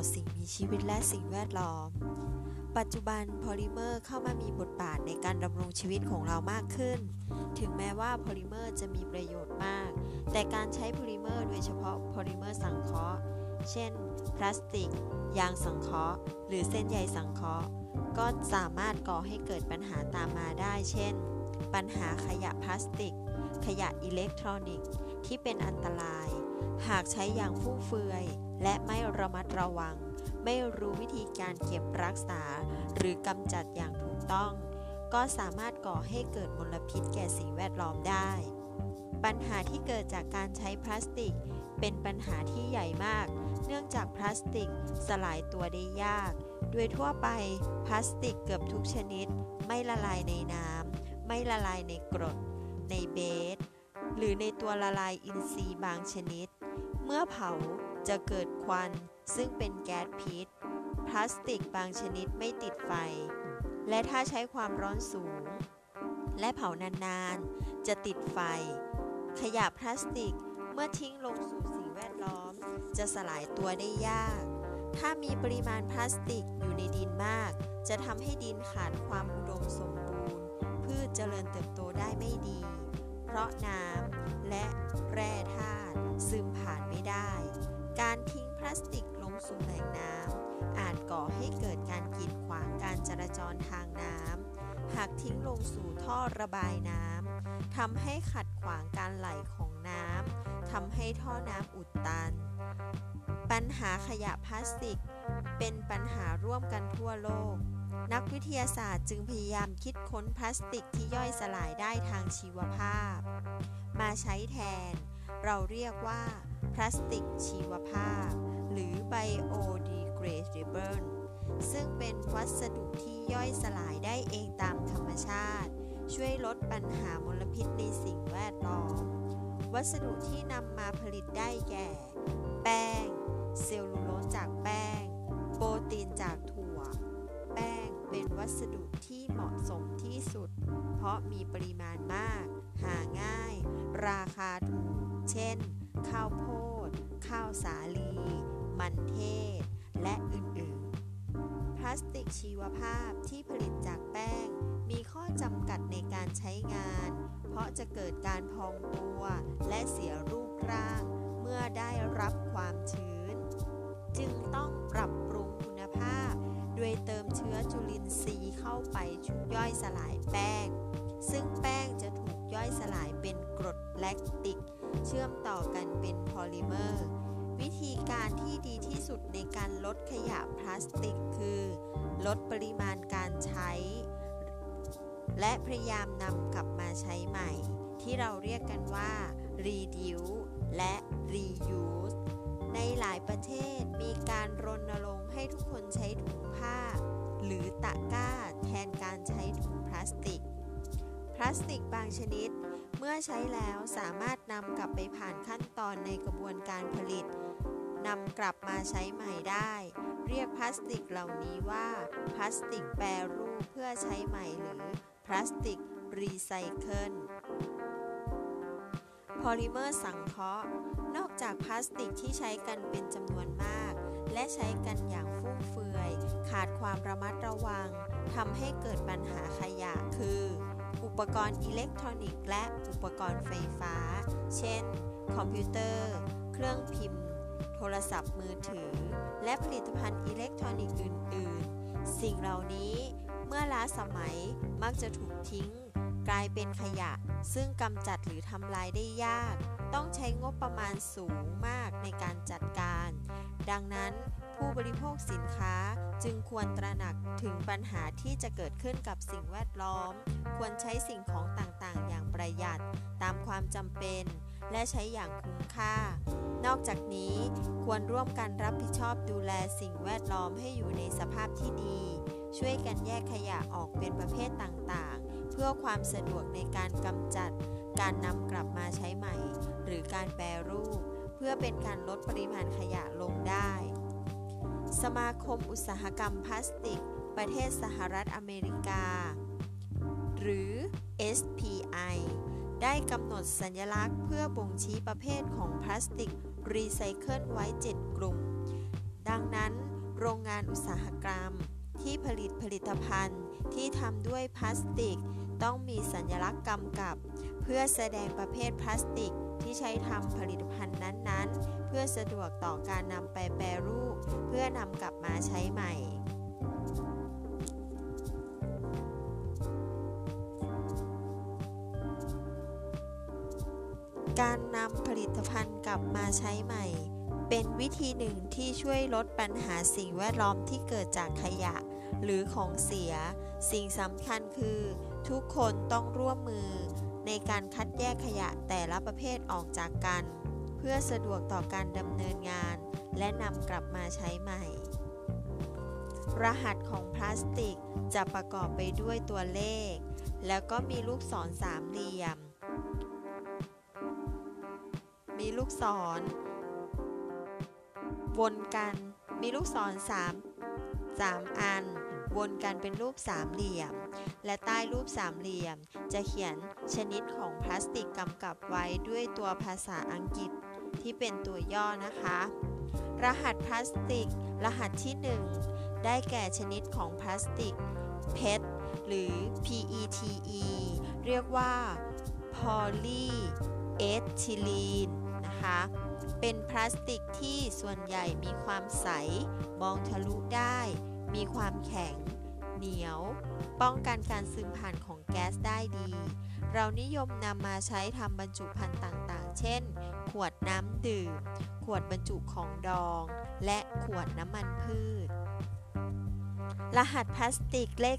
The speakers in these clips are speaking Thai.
อสิ่งมีชีวิตและสิ่งแวดล้อม ปัจจุบันโพลิเมอร์เข้ามามีบทบาทในการดำรงชีวิตของเรามากขึ้น ถึงแม้ว่าโพลิเมอร์จะมีประโยชน์มาก แต่การใช้โพลิเมอร์โดยเฉพาะโพลิเมอร์สังเคราะห์ เช่น พลาสติก ยางสังเคราะห์ หรือเส้นใยสังเคราะห์ ก็สามารถก่อให้เกิดปัญหาตามมาได้ เช่น ปัญหาขยะพลาสติก ขยะอิเล็กทรอนิกส์ ที่เป็นอันตราย หากใช้อย่างฟุ่มเฟือย และไม่ระมัดระวัง ไม่รู้วิธีการเก็บรักษา หรือกำจัดอย่างถูกต้อง ก็สามารถก่อให้เกิดมลพิษแก่สิ่งแวดล้อมได้ ปัญหาที่เกิดจากการใช้พลาสติก เป็นปัญหาที่ใหญ่มาก เนื่องจากพลาสติกสลายตัวได้ยาก โดยทั่วไปพลาสติกเกือบทุกชนิด ไม่ละลายในน้ำไม่ละลายในกรด ในเบสหรือในตัวละลายอินทรีย์บางชนิด เมื่อเผา จะเกิดควันซึ่งเป็นแก๊สพิษ พลาสติกบางชนิดไม่ติดไฟ และถ้าใช้ความร้อนสูง และเผานานๆ จะติดไฟ ขยะพลาสติกเมื่อทิ้งลงสู่สิ่งแวดล้อม จะสลายตัวได้ยาก ถ้ามีปริมาณพลาสติกอยู่ในดินมาก จะทำให้ดินขาดความอุดมสมบูรณ์ พืชเจริญเติบโตได้ไม่ดี เพราะน้ำและแร่ธาตุซึมผ่านไม่ได้ การทิ้งพลาสติกลงสู่แหล่งน้ำอาจก่อให้เกิดการกีดขวางการจราจรทางน้ำหากทิ้งลงสู่ท่อระบายน้ำทำให้ขัดขวางการไหลของน้ำทำให้ท่อน้ำอุดตัน ปัญหาขยะพลาสติก เป็นปัญหาร่วมกันทั่วโลก นักวิทยาศาสตร์จึงพยายามคิดค้นพลาสติกที่ย่อยสลายได้ทางชีวภาพ มาใช้แทน เราเรียกว่า พลาสติกชีวภาพ หรือ biodegradable ซึ่งเป็นวัสดุที่ย่อยสลายได้เองตามธรรมชาติ ช่วยลดปัญหามลพิษในสิ่งแวดล้อม วัสดุที่นำมาผลิตได้แก่ แป้ง เซลลูโลสจากแป้ง โปรตีนจากถั่ว แป้งเป็นวัสดุที่เหมาะสมที่สุด เพราะมีปริมาณมาก หาง่าย ราคาถูก เช่น ข้าวโพด ข้าวสาลี มันเทศ และอื่นๆ พลาสติกชีวภาพที่ผลิตจากแป้ง มีข้อจำกัดในการใช้งาน เพราะจะเกิดการพองตัวและเสียรูปร่าง เมื่อได้รับความชื้น จึงต้องปรับปรุงคุณภาพโดยเติมเชื้อจุลินทรีย์เข้าไปชุบย่อยสลายแป้ง ซึ่งแป้งจะถูกย่อยสลายเป็นกรดแลคติก เชื่อมต่อกันเป็นพอลิเมอร์ วิธีการที่ดีที่สุดในการลดขยะพลาสติกคือ ลดปริมาณการใช้ และพยายามนำกลับมาใช้ใหม่ ที่เราเรียกกันว่า reduce และ reuse ในหลายประเทศมีการรณรงค์ให้ทุกคนใช้ถุงผ้า หรือตะกร้าแทนการใช้ถุงพลาสติก พลาสติกบางชนิด เมื่อใช้แล้วสามารถนำกลับไปผ่านขั้นตอนในกระบวนการผลิตนำกลับมาใช้ใหม่ได้ เรียกพลาสติกเหล่านี้ว่า พลาสติกแปรรูปเพื่อใช้ใหม่หรือพลาสติกรีไซเคิลพอลิเมอร์สังเคราะห์ นอกจากพลาสติกที่ใช้กันเป็นจำนวนมาก และใช้กันอย่างฟุ่มเฟือย ขาดความระมัดระวังทำให้เกิดปัญหาขยะคือ อุปกรณ์อิเล็กทรอนิกส์และอุปกรณ์ไฟฟ้า เช่น คอมพิวเตอร์ เครื่องพิมพ์ โทรศัพท์มือถือ และผลิตภัณฑ์อิเล็กทรอนิกส์อื่น ๆ สิ่งเหล่านี้เมื่อล้าสมัยมักจะถูกทิ้ง กลายเป็นขยะ ซึ่งกำจัดหรือทำลายได้ยาก ต้องใช้งบประมาณสูงมากในการจัดการ ดังนั้นผู้บริโภคสินค้าจึงควรตระหนักถึงปัญหาที่จะเกิดขึ้นกับสิ่งแวดล้อม ควรใช้สิ่งของต่างๆ อย่างประหยัดตามความจำเป็น และใช้อย่างคุ้มค่า นอกจากนี้ควรร่วมกันรับผิดชอบดูแลสิ่งแวดล้อมให้อยู่ในสภาพที่ดี ช่วยกันแยกขยะออกเป็นประเภทต่างๆ เพื่อความสะดวกในการกำจัด การนำกลับมาใช้ใหม่ หรือการแปรรูป พื่อเป็นการลดปริมาณขยะลงได้ สมาคมอุตสาหกรรมพลาสติก ประเทศสหรัฐอเมริกา หรือ SPI ได้กำหนดสัญลักษณ์เพื่อบ่งชี้ประเภทของพลาสติกรีไซเคิลไว้ 7 กลุ่ม ดังนั้น โรงงานอุตสาหกรรม ที่ผลิตผลิตภัณฑ์ที่ทำด้วยพลาสติก ต้องมีสัญลักษณ์กำกับ เพื่อแสดงประเภทพลาสติก ที่ใช้ทำผลิตภัณฑ์นั้นๆ เพื่อสะดวกต่อการนำไปแปรรูป เพื่อนำกลับมาใช้ใหม่ การนำผลิตภัณฑ์กลับมาใช้ใหม่ เป็นวิธีหนึ่งที่ช่วยลดปัญหาสิ่งแวดล้อมที่เกิดจากขยะ หรือของเสีย สิ่งสำคัญคือ ทุกคนต้องร่วมมือ ในการคัดแยกขยะแต่ละประเภทออกจากกัน เพื่อสะดวกต่อการดำเนินงาน และนำกลับมาใช้ใหม่ รหัสของพลาสติกจะประกอบไปด้วยตัวเลข แล้วก็มีลูกศรสามเหลี่ยม มีลูกศร วนกัน มีลูกศรสามสามอัน วนกันเป็นรูปสามเหลี่ยม และใต้รูปสามเหลี่ยม จะเขียนชนิดของพลาสติกกำกับไว้ด้วยตัวภาษาอังกฤษที่เป็นตัวย่อนะคะ รหัสพลาสติก รหัสที่ 1 ได้แก่ชนิดของพลาสติก PET หรือ PETE เรียกว่า polyethylene นะคะ เป็นพลาสติกที่ส่วนใหญ่มีความใส มองทะลุได้ มีความแข็ง เหนียว ป้องกันการซึมผ่านของแก๊สได้ดี เรานิยมนำมาใช้ทำบรรจุภัณฑ์ต่างๆ เช่น ขวดน้ำดื่ม ขวดบรรจุของดอง และขวดน้ำมันพืช รหัสพลาสติกเลข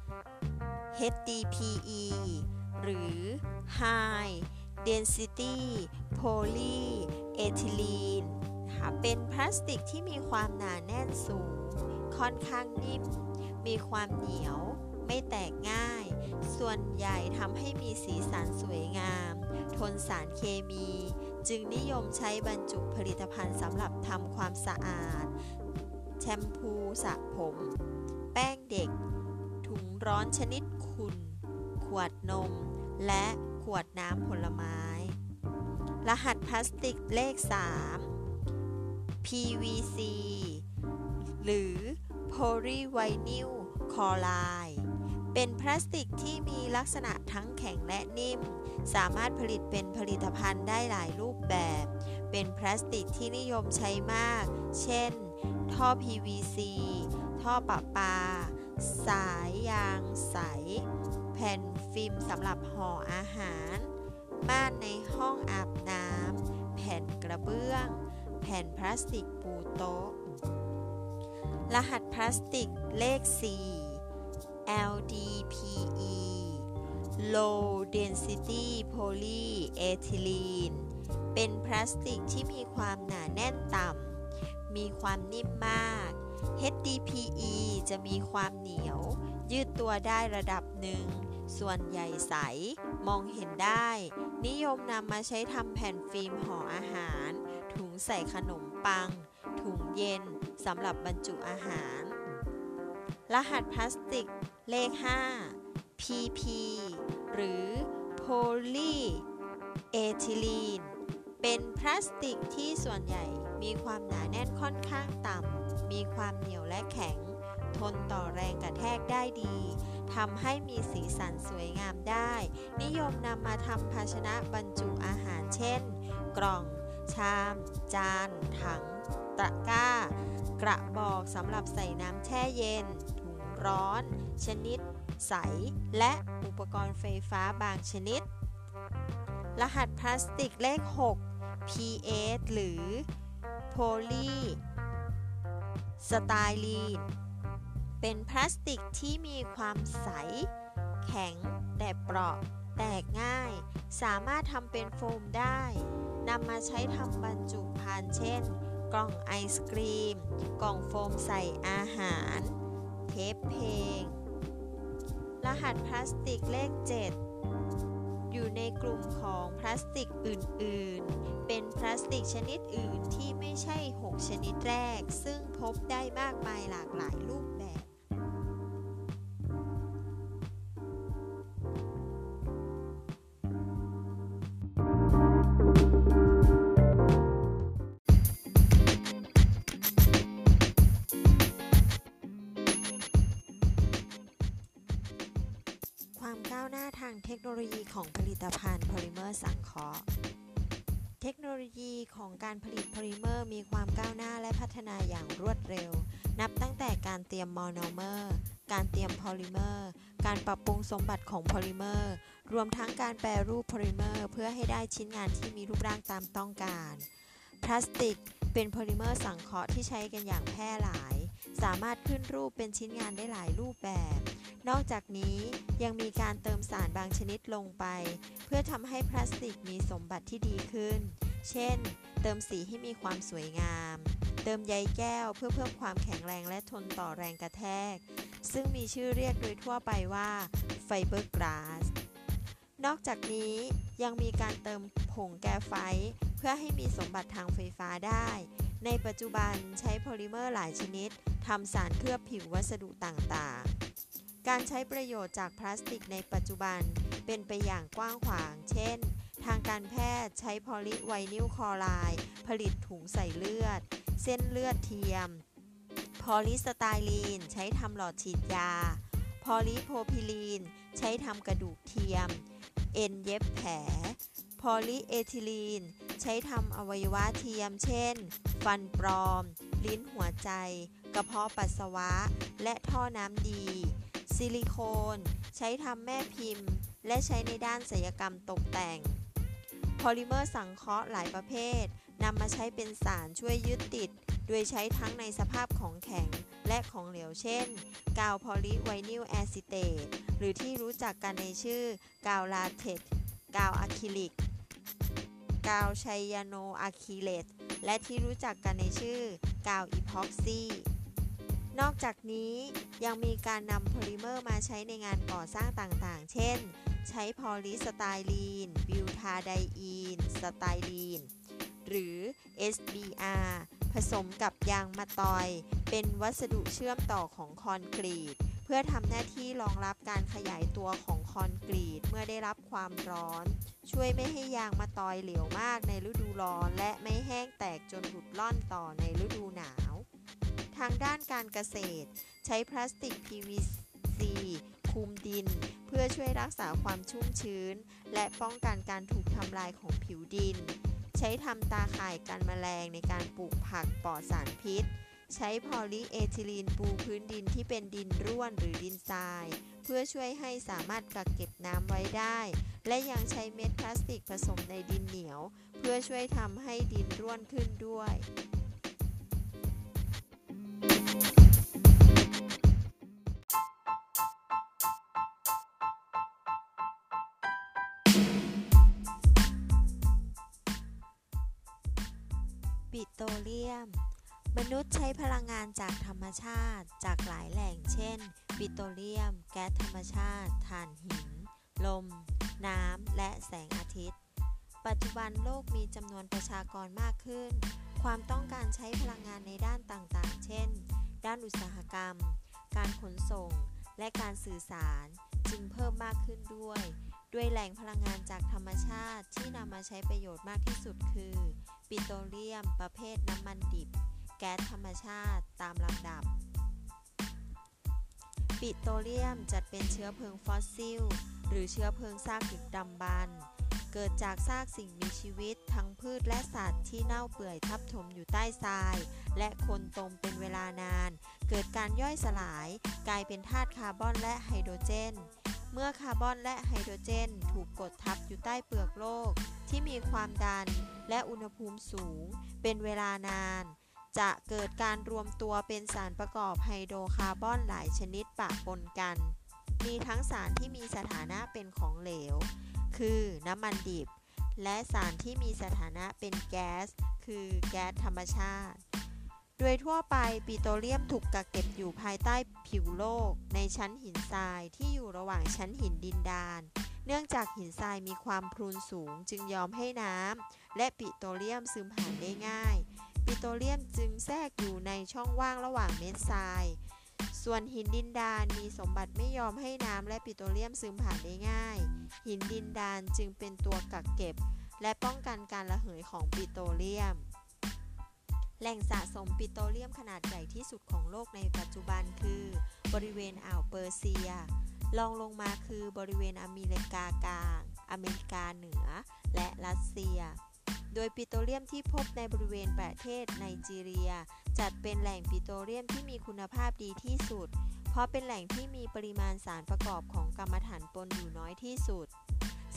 2 HDPE หรือ High Density Polyethylene นะคะเป็นพลาสติกที่มีความหนาแน่นสูง ค่อนข้างนิ่ม มีความเหนียว ไม่แตกง่าย ส่วนใหญ่ทำให้มีสีสันสวยงาม ทนสารเคมี จึงนิยมใช้บรรจุผลิตภัณฑ์สำหรับทำความสะอาด แชมพูสระผม แป้งเด็ก ถุงร้อนชนิดขุ่น ขวดนม และขวดน้ำผลไม้ รหัสพลาสติกเลข 3 PVC หรือ Polyvinyl Chloride เป็นพลาสติกที่มีลักษณะทั้งแข็งและนิ่ม สามารถผลิตเป็นผลิตภัณฑ์ได้หลายรูปแบบ เป็นพลาสติกที่นิยมใช้มาก เช่น ท่อ PVC ท่อประปา สายยางใส แผ่นฟิล์มสำหรับห่ออาหาร ม่านในห้องอาบน้ำ แผ่นกระเบื้อง แผ่นพลาสติกปูโต๊ะ รหัสพลาสติกเลข 4 LDPE Low Density Polyethylene เป็นพลาสติกที่มีความหนาแน่นต่ำ มีความนิ่มมาก HDPE จะมีความเหนียว ยืดตัวได้ระดับหนึ่ง ส่วนใหญ่ใส มองเห็นได้ นิยมนำมาใช้ทำแผ่นฟิล์มห่ออาหาร ถุงใส่ขนมปัง ถุงเย็น สำหรับบรรจุอาหาร รหัสพลาสติกเลข 5 PP หรือ polyethylene เป็นพลาสติกที่ส่วนใหญ่มีความหนาแน่นค่อนข้างต่ำ มีความเหนียวและแข็ง ทนต่อแรงกระแทกได้ดีทำให้มีสีสันสวยงามได้ นิยมนำมาทำภาชนะบรรจุอาหารเช่น กล่อง ชาม จาน ถัง ตะกร้า กระบอกสำหรับใส่น้ำแช่เย็น ถุงร้อน ชนิด ใส และอุปกรณ์ไฟฟ้าบางชนิด รหัสพลาสติกเลข 6 PS หรือ Poly สไตลีน เป็นพลาสติกที่มีความใส แข็ง แต่เปราะ แตกง่าย สามารถทำเป็นโฟมได้ นำมาใช้ทำบรรจุภัณฑ์เช่น กล่องไอศกรีม กล่องโฟมใส่อาหาร เทปเพลง รหัสพลาสติกเลข 7 อยู่ในกลุ่มของพลาสติกอื่น ๆ เป็นพลาสติกชนิดอื่นที่ไม่ใช่ 6 ชนิดแรก ซึ่งพบได้มากมายหลากหลายรูปแบบ ความก้าวหน้าทางเทคโนโลยีของผลิตภัณฑ์โพลิเมอร์สังเคราะห์ เทคโนโลยีของการผลิตโพลิเมอร์มีความก้าวหน้าและพัฒนาอย่างรวดเร็ว นับตั้งแต่การเตรียมโมโนเมอร์ การเตรียมโพลิเมอร์ การปรับปรุงสมบัติของโพลิเมอร์ รวมทั้งการแปรรูปโพลิเมอร์เพื่อให้ได้ชิ้นงานที่มีรูปร่างตามต้องการ พลาสติกเป็นโพลิเมอร์สังเคราะห์ที่ใช้กันอย่างแพร่หลาย สามารถขึ้นรูปเป็นชิ้นงานได้หลายรูปแบบ นอกจากนี้ยังมีการเติมสารบางชนิดลงไป เพื่อทำให้พลาสติกมีสมบัติที่ดีขึ้น เช่น เติมสีให้มีความสวยงาม เติมใยแก้วเพื่อเพิ่มความแข็งแรงและทนต่อแรงกระแทก ซึ่งมีชื่อเรียกโดยทั่วไปว่าไฟเบอร์กลาส นอกจากนี้ยังมีการเติมผงแกไฟเพื่อให้มีสมบัติทางไฟฟ้าได้ ในปัจจุบันใช้โพลิเมอร์หลายชนิดทำสารเคลือบผิววัสดุต่างๆ การใช้ประโยชน์จากพลาสติกในปัจจุบันเป็นไปอย่างกว้างขวาง เช่น ทางการแพทย์ใช้พอลิไวนิลคลอไรด์ผลิตถุงใส่เลือด เส้นเลือดเทียม พอลิสไตรีนใช้ทำหลอดฉีดยา พอลิโพพิลีนใช้ทำกระดูกเทียม เอ็นเย็บแผล พอลิเอทิลีนใช้ทำอวัยวะเทียม เช่น ฟันปลอม ลิ้นหัวใจ กระเพาะปัสสาวะ และท่อน้ำดี ซิลิโคน ใช้ทำแม่พิมพ์ และใช้ในด้านศิลปกรรมตกแต่ง พอลิเมอร์สังเคราะห์หลายประเภทนำมาใช้เป็นสารช่วยยึดติด โดยใช้ทั้งในสภาพของแข็งและของเหลวเช่น กาวพอลิไวนิลแอซิเตตหรือที่รู้จักกันในชื่อ กาวลาเท็กซ์ กาวอะคริลิก กาวไซยาโนอะคริเลตและที่รู้จักกันในชื่อ กาวอีพ็อกซี่ นอกจากนี้ยังมีการนำโพลิเมอร์มาใช้ในงานก่อสร้างต่างๆ เช่น ใช้พอลิสไตรีน บิวทาไดอีน สไตรีน หรือ SBR ผสมกับยางมะตอย เป็นวัสดุเชื่อมต่อของคอนกรีต เพื่อทำหน้าที่รองรับการขยายตัวของคอนกรีตเมื่อได้รับความร้อน ช่วยไม่ให้ยางมะตอยเหลวมากในฤดูร้อน และไม่แห้งแตกจนหลุดล่อนต่อในฤดูหนาวางด้านการเกษตร ใช้พลาสติก PVC คุมดิน เพื่อช่วยรักษาความชุ่มชื้น และป้องกันการถูกทำลายของผิวดิน ใช้ทำตาข่ายกันแมลงในการปลูกผักปลอดสารพิษ ใช้พอลีเอทิลีนปูพื้นดินที่เป็นดินร่วนหรือดินทราย เพื่อช่วยให้สามารถกักเก็บน้ำไว้ได้ และยังใช้เม็ดพลาสติกผสมในดินเหนียว เพื่อช่วยทำให้ดินร่วนขึ้นด้วย มนุษย์ใช้พลังงานจากธรรมชาติ จากหลายแหล่ง เช่น ปิโตรเลียม แก๊สธรรมชาติ ถ่านหิน ลม น้ำ และแสงอาทิตย์ ปัจจุบันโลกมีจำนวนประชากรมากขึ้น ความต้องการใช้พลังงานในด้านต่างๆ เช่น ด้านอุตสาหกรรม การขนส่ง และการสื่อสาร จึงเพิ่มมากขึ้นด้วย ด้วยแหล่งพลังงานจากธรรมชาติที่นำมาใช้ประโยชน์มากที่สุดคือ ปิโตรเลียม ประเภทน้ำมันดิบ แก๊สธรรมชาติตามลำดับ ปิโตรเลียมจัดเป็นเชื้อเพลิงฟอสซิล หรือเชื้อเพลิงซากดึกดำบรรพ์เกิดจากซากสิ่งมีชีวิตทั้งพืชและสัตว์ที่เน่าเปื่อยทับถมอยู่ใต้ทราย และโคลนตมเป็นเวลานาน เกิดการย่อยสลาย กลายเป็นธาตุคาร์บอนและไฮโดรเจน เมื่อคาร์บอนและไฮโดรเจน ถูกกดทับอยู่ใต้เปลือกโลก ที่มีความดันและอุณหภูมิสูง เป็นเวลานาน จะเกิดการรวมตัวเป็นสารประกอบไฮโดรคาร์บอนหลายชนิดปะปนกัน มีทั้งสารที่มีสถานะเป็นของเหลว คือน้ำมันดิบ และสารที่มีสถานะเป็นแก๊ส คือแก๊สธรรมชาติ โดยทั่วไปปิโตรเลียมถูกกักเก็บอยู่ภายใต้ผิวโลก ในชั้นหินทรายที่อยู่ระหว่างชั้นหินดินดาน เนื่องจากหินทรายมีความพรูนสูงจึงยอมให้น้ำและปิโตรเลียมซึมผ่านได้ง่าย ปิโตรเลียมจึงแทรกอยู่ในช่องว่างระหว่างเม็ดทราย ส่วนหินดินดานมีสมบัติไม่ยอมให้น้ำและปิโตรเลียมซึมผ่านได้ง่าย หินดินดานจึงเป็นตัวกักเก็บ และป้องกันการระเหยของปิโตรเลียม แหล่งสะสมปิโตรเลียมขนาดใหญ่ที่สุดของโลกในปัจจุบันคือ บริเวณอ่าวเปอร์เซียรองลงมาคือบริเวณอเมริกากลาง อเมริกาเหนือ และรัสเซีย โดยปิโตรเลียมที่พบในบริเวณประเทศไนจีเรีย จัดเป็นแหล่งปิโตรเลียมที่มีคุณภาพดีที่สุด เพราะเป็นแหล่งที่มีปริมาณสารประกอบของกรรมฐานปนอยู่น้อยที่สุด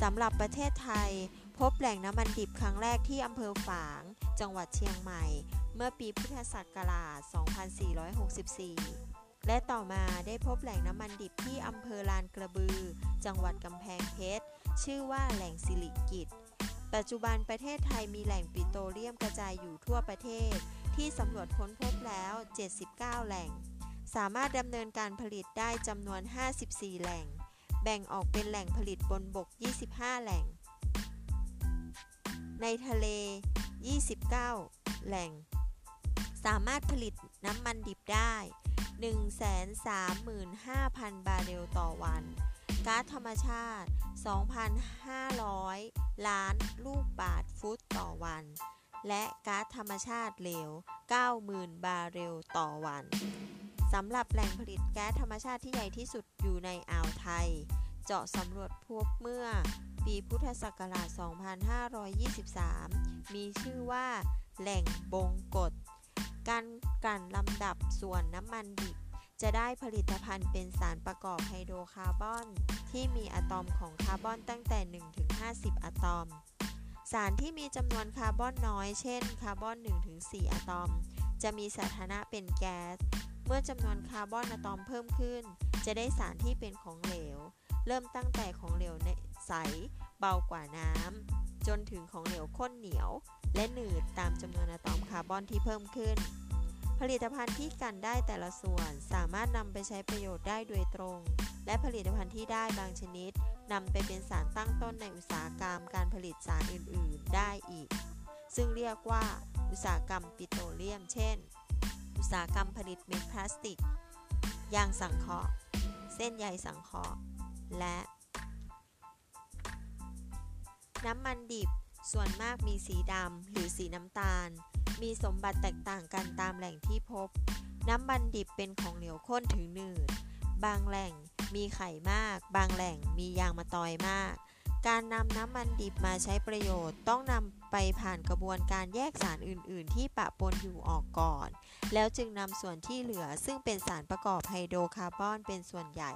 สำหรับประเทศไทย พบแหล่งน้ำมันดิบครั้งแรกที่อำเภอฝาง จังหวัดเชียงใหม่ เมื่อปีพุทธศักราช 2464 และต่อมาได้พบแหล่งน้ำมันดิบที่อำเภอลานกระบือ จังหวัดกำแพงเพชร ชื่อว่าแหล่งสิริกิต ปัจจุบันประเทศไทยมีแหล่งปิโตรเลียมกระจายอยู่ทั่วประเทศ ที่สำรวจค้นพบแล้ว 79 แหล่ง สามารถดำเนินการผลิตได้จำนวน 54 แหล่ง แบ่งออกเป็นแหล่งผลิตบนบก 25 แหล่ง ในทะเล 29 แหล่ง สามารถผลิตน้ำมันดิบได้ 135,000 บาร์เรลต่อวัน ก๊าซธรรมชาติ 2,500 ล้านลูกบาศก์ฟุตต่อวัน และก๊าซธรรมชาติเหลว 90,000 บาร์เรลต่อวัน สำหรับแหล่งผลิตแก๊สธรรมชาติที่ใหญ่ที่สุดอยู่ในอ่าวไทย เจาะสำรวจพบเมื่อปีพุทธศักราช 2523 มีชื่อว่าแหล่งบงกช การกลั่นลำดับส่วนน้ำมันดิบ จะได้ผลิตภัณฑ์เป็นสารประกอบไฮโดรคาร์บอน ที่มีอะตอมของคาร์บอนตั้งแต่1-50 อะตอม สารที่มีจำนวนคาร์บอนน้อย เช่น คาร์บอน1-4อะตอม จะมีสถานะเป็นแก๊ส เมื่อจำนวนคาร์บอนอะตอมเพิ่มขึ้น จะได้สารที่เป็นของเหลว เริ่มตั้งแต่ของเหลวใส เบากว่าน้ำ จนถึงของเหลวข้นเหนียว และหนืดตามจำนวนอะตอมคาร์บอนที่เพิ่มขึ้น ผลิตภัณฑ์ที่กันได้แต่ละส่วนสามารถนำไปใช้ประโยชน์ได้โดยตรง และผลิตภัณฑ์ที่ได้บางชนิดนำไปเป็นสารตั้งต้นในอุตสาหกรรมการผลิตสารอื่น ๆ ได้อีก ซึ่งเรียกว่า อุตสาหกรรมปิโตรเลียม เช่น อุตสาหกรรมผลิตเม็ดพลาสติก ยางสังเคราะห์ เส้นใยสังเคราะห์ และ น้ำมันดิบส่วนมากมีสีดำหรือสีน้ำตาล มีสมบัติแตกต่างกันตามแหล่งที่พบ น้ำมันดิบเป็นของเหลวข้นถึงหนืด บางแหล่งมีไข่มาก บางแหล่งมียางมะตอยมาก การนำน้ำมันดิบมาใช้ประโยชน์ต้องนำไปผ่านกระบวนการแยกสารอื่น ๆ ที่ปะปนอยู่ออกก่อน แล้วจึงนำส่วนที่เหลือซึ่งเป็นสารประกอบไฮโดรคาร์บอนเป็นส่วนใหญ่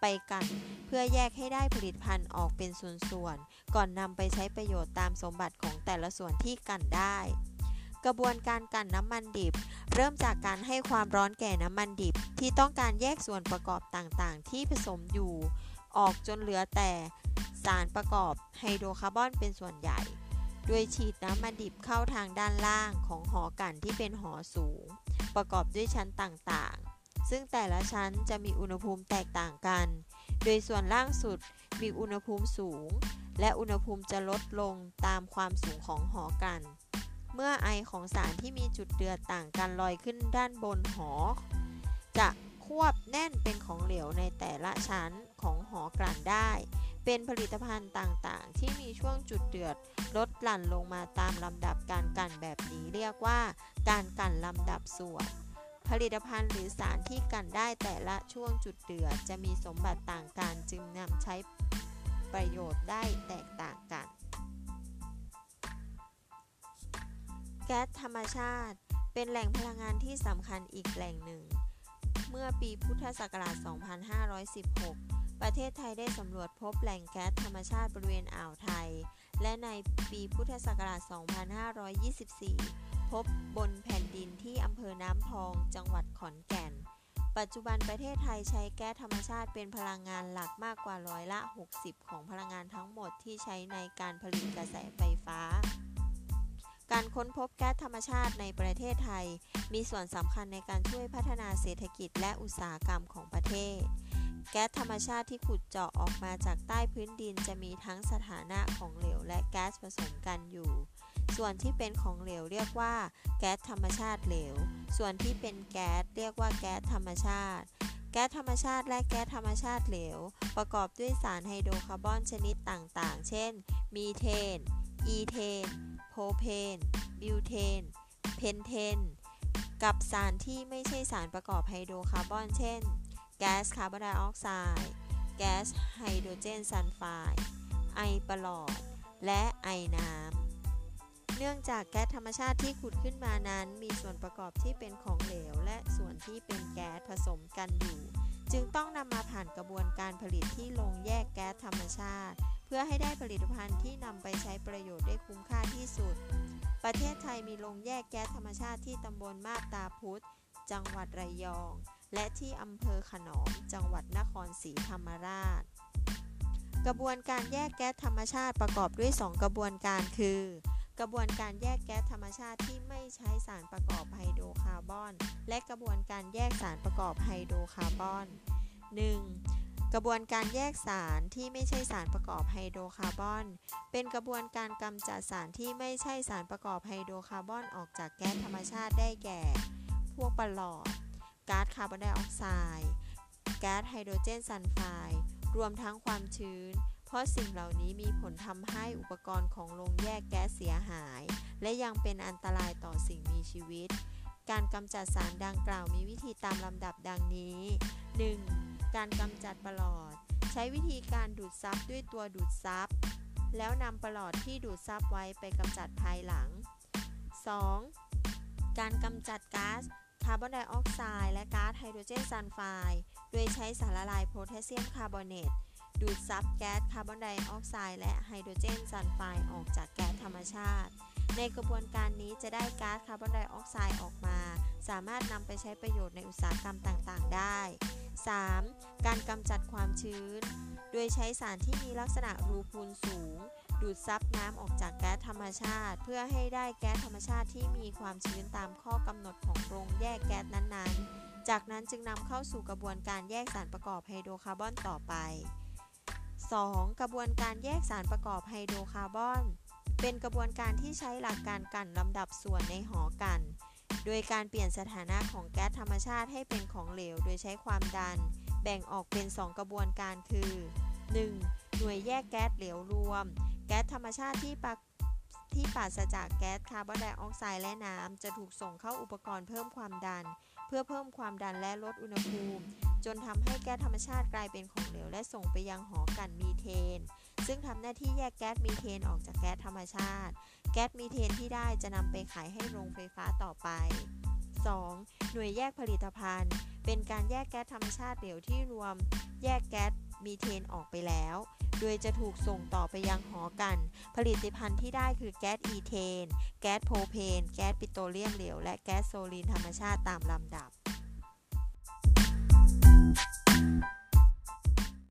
ไปกันเพื่อแยกให้ได้ผลิตภัณฑ์ออกเป็นส่วน ๆ ก่อนนำไปใช้ประโยชน์ตามสมบัติของแต่ละส่วนที่กันได้ กระบวนการกันน้ำมันดิบ เริ่มจากการให้ความร้อนแก่น้ำมันดิบ ที่ต้องการแยกส่วนประกอบต่างๆ ที่ผสมอยู่ ออกจนเหลือแต่สารประกอบไฮโดรคาร์บอนเป็นส่วนใหญ่ โดยฉีดน้ำมันดิบเข้าทางด้านล่างของหอกันที่เป็นหอสูง ประกอบด้วยชั้นต่างๆ ซึ่งแต่ละชั้นจะมีอุณหภูมิแตกต่างกัน โดยส่วนล่างสุดมีอุณหภูมิสูง และอุณหภูมิจะลดลงตามความสูงของหอกัน เมื่อไอของสารที่มีจุดเดือดต่างกันลอยขึ้นด้านบนหอ จะควบแน่นเป็นของเหลวในแต่ละชั้นของหอกลั่นได้ เป็นผลิตภัณฑ์ต่างๆ ที่มีช่วงจุดเดือดลดหลั่นลงมาตามลำดับการกั่นแบบนี้เรียกว่า การกั่นลำดับส่วน ผลิตภัณฑ์หรือสารที่กันได้แต่ละช่วงจุดเดือดจะมีสมบัติต่างกันจึงนำใช้ประโยชน์ได้แตกต่างกัน ก๊สธรรมชาติ เป็นแหล่งพลังงานที่สำคัญอีกแหล่งหนึ่ง เมื่อปีพุทธศักราช 2516 ประเทศไทยได้สำรวจพบแหล่งแก๊สธรรมชาติบริเวณอ่าวไทย และในปีพุทธศักราช 2524 พบบนแผ่นดินที่อำเภอน้ำพอง จังหวัดขอนแก่น ปัจจุบันประเทศไทยใช้แก๊สธรรมชาติเป็นพลังงานหลักมากกว่าร้อยละ 60 ของพลังงานทั้งหมดที่ใช้ในการผลิตกระแสไฟฟ้า การค้นพบแก๊สธรรมชาติในประเทศไทย มีส่วนสำคัญในการช่วยพัฒนาเศรษฐกิจและอุตสาหกรรมของประเทศ แก๊สธรรมชาติที่ขุดเจาะออกมาจากใต้พื้นดินจะมีทั้งสถานะของเหลวและแก๊สผสมกันอยู่ ส่วนที่เป็นของเหลวเรียกว่าแก๊สธรรมชาติเหลว ส่วนที่เป็นแก๊สเรียกว่าแก๊สธรรมชาติแก๊สธรรมชาติและแก๊สธรรมชาติเหลว ประกอบด้วยสารไฮโดรคาร์บอนชนิดต่างๆ เช่น มีเทน อีเทน โพรเพน บิวเทน เพนเทน กับสารที่ไม่ใช่สารประกอบไฮโดรคาร์บอน เช่น แก๊สคาร์บอนไดออกไซด์ แก๊สไฮโดรเจนซัลไฟด์ ไอประหลอด และไอน้ำ เนื่องจากแก๊สธรรมชาติที่ขุดขึ้นมานั้น มีส่วนประกอบที่เป็นของเหลว และส่วนที่เป็นแก๊สผสมกันอยู่ จึงต้องนำมาผ่านกระบวนการผลิตที่ลงแยกแก๊สธรรมชาติ พื่อให้ได้ผลิตภัณฑ์ที่นำไปใช้ประโยชน์ได้คุ้มค่าที่สุด ประเทศไทยมีโรงแยกแก๊สธรรมชาติที่ตำบลมาบตาพุธ จังหวัดระยอง และที่อำเภอขนอม จังหวัดนครศรีธรรมราช กระบวนการแยกแก๊สธรรมชาติประกอบด้วย 2 กระบวนการคือ กระบวนการแยกแก๊สธรรมชาติที่ไม่ใช้สารประกอบไฮโดรคาร์บอน และกระบวนการแยกสารประกอบไฮโดรคาร์บอน 1. กระบวนการแยกสารที่ไม่ใช่สารประกอบไฮโดรคาร์บอน เป็นกระบวนการกำจัดสารที่ไม่ใช่สารประกอบไฮโดรคาร์บอนออกจากแก๊สธรรมชาติได้แก่ พวกปรอทก๊าซคาร์บอนไดออกไซด์แก๊สไฮโดรเจนซัลไฟด์รวมทั้งความชื้น เพราะสิ่งเหล่านี้มีผลทำให้อุปกรณ์ของโรงแยกแก๊สเสียหาย และยังเป็นอันตรายต่อสิ่งมีชีวิต การกำจัดสารดังกล่าวมีวิธีตามลำดับดังนี้ 1. การกำจัดปรอท ใช้วิธีการดูดซับด้วยตัวดูดซับแล้วนำปรอทที่ดูดซับไว้ไปกำจัดภายหลัง 2. การกำจัดก๊าซคาร์บอนไดออกไซด์และก๊าซไฮโดรเจนซัลไฟด์โดยใช้สารละลายโพแทสเซียมคาร์บอเนตดูดซับแก๊สคาร์บอนไดออกไซด์และไฮโดรเจนซัลไฟด์ออกจากแก๊สธรรมชาติ ในกระบวนการนี้จะได้ก๊าซคาร์บอนไดออกไซด์ออกมา สามารถนำไปใช้ประโยชน์ในอุตสาหกรรมต่างๆ ได้ 3. การกำจัดความชื้น โดยใช้สารที่มีลักษณะรูพรุนสูง ดูดซับน้ำออกจากแก๊สธรรมชาติ เพื่อให้ได้แก๊สธรรมชาติที่มีความชื้นตามข้อกำหนดของโรงแยกแก๊สนั้นๆ จากนั้นจึงนำเข้าสู่กระบวนการแยกสารประกอบไฮโดรคาร์บอนต่อไป 2. กระบวนการแยกสารประกอบไฮโดรคาร์บอน เป็นกระบวนการที่ใช้หลักการกั่นลำดับส่วนในหอกั่น โดยการเปลี่ยนสถานะของแก๊สธรรมชาติให้เป็นของเหลว โดยใช้ความดัน แบ่งออกเป็น 2 กระบวนการคือ 1. หน่วยแยกแก๊สเหลวรวม แก๊สธรรมชาติที่ปราที่ปราศจากแก๊สคาร์บอนไดออกไซด์และน้ำจะถูกส่งเข้าอุปกรณ์เพิ่มความดัน เพื่อเพิ่มความดันและลดอุณหภูมิ จนทำให้แก๊สธรรมชาติกลายเป็นของเหลวและส่งไปยังหอกันมีเทน ซึ่งทำหน้าที่แยกแก๊สมีเทนออกจากแก๊สธรรมชาติ แก๊สมีเทนที่ได้จะนำไปขายให้โรงไฟฟ้าต่อไป 2. หน่วยแยกผลิตภัณฑ์ เป็นการแยกแก๊สธรรมชาติเหลวที่รวม แยกแก๊สมีเทนออกไปแล้ว โดยจะถูกส่งต่อไปยังหอกัน ผลิตภัณฑ์ที่ได้คือแก๊สอีเทน แก๊สโพรเพน แก๊สปิโตรเลียมเหลว และแก๊สโซลีนธรรมชาติตามลำดับ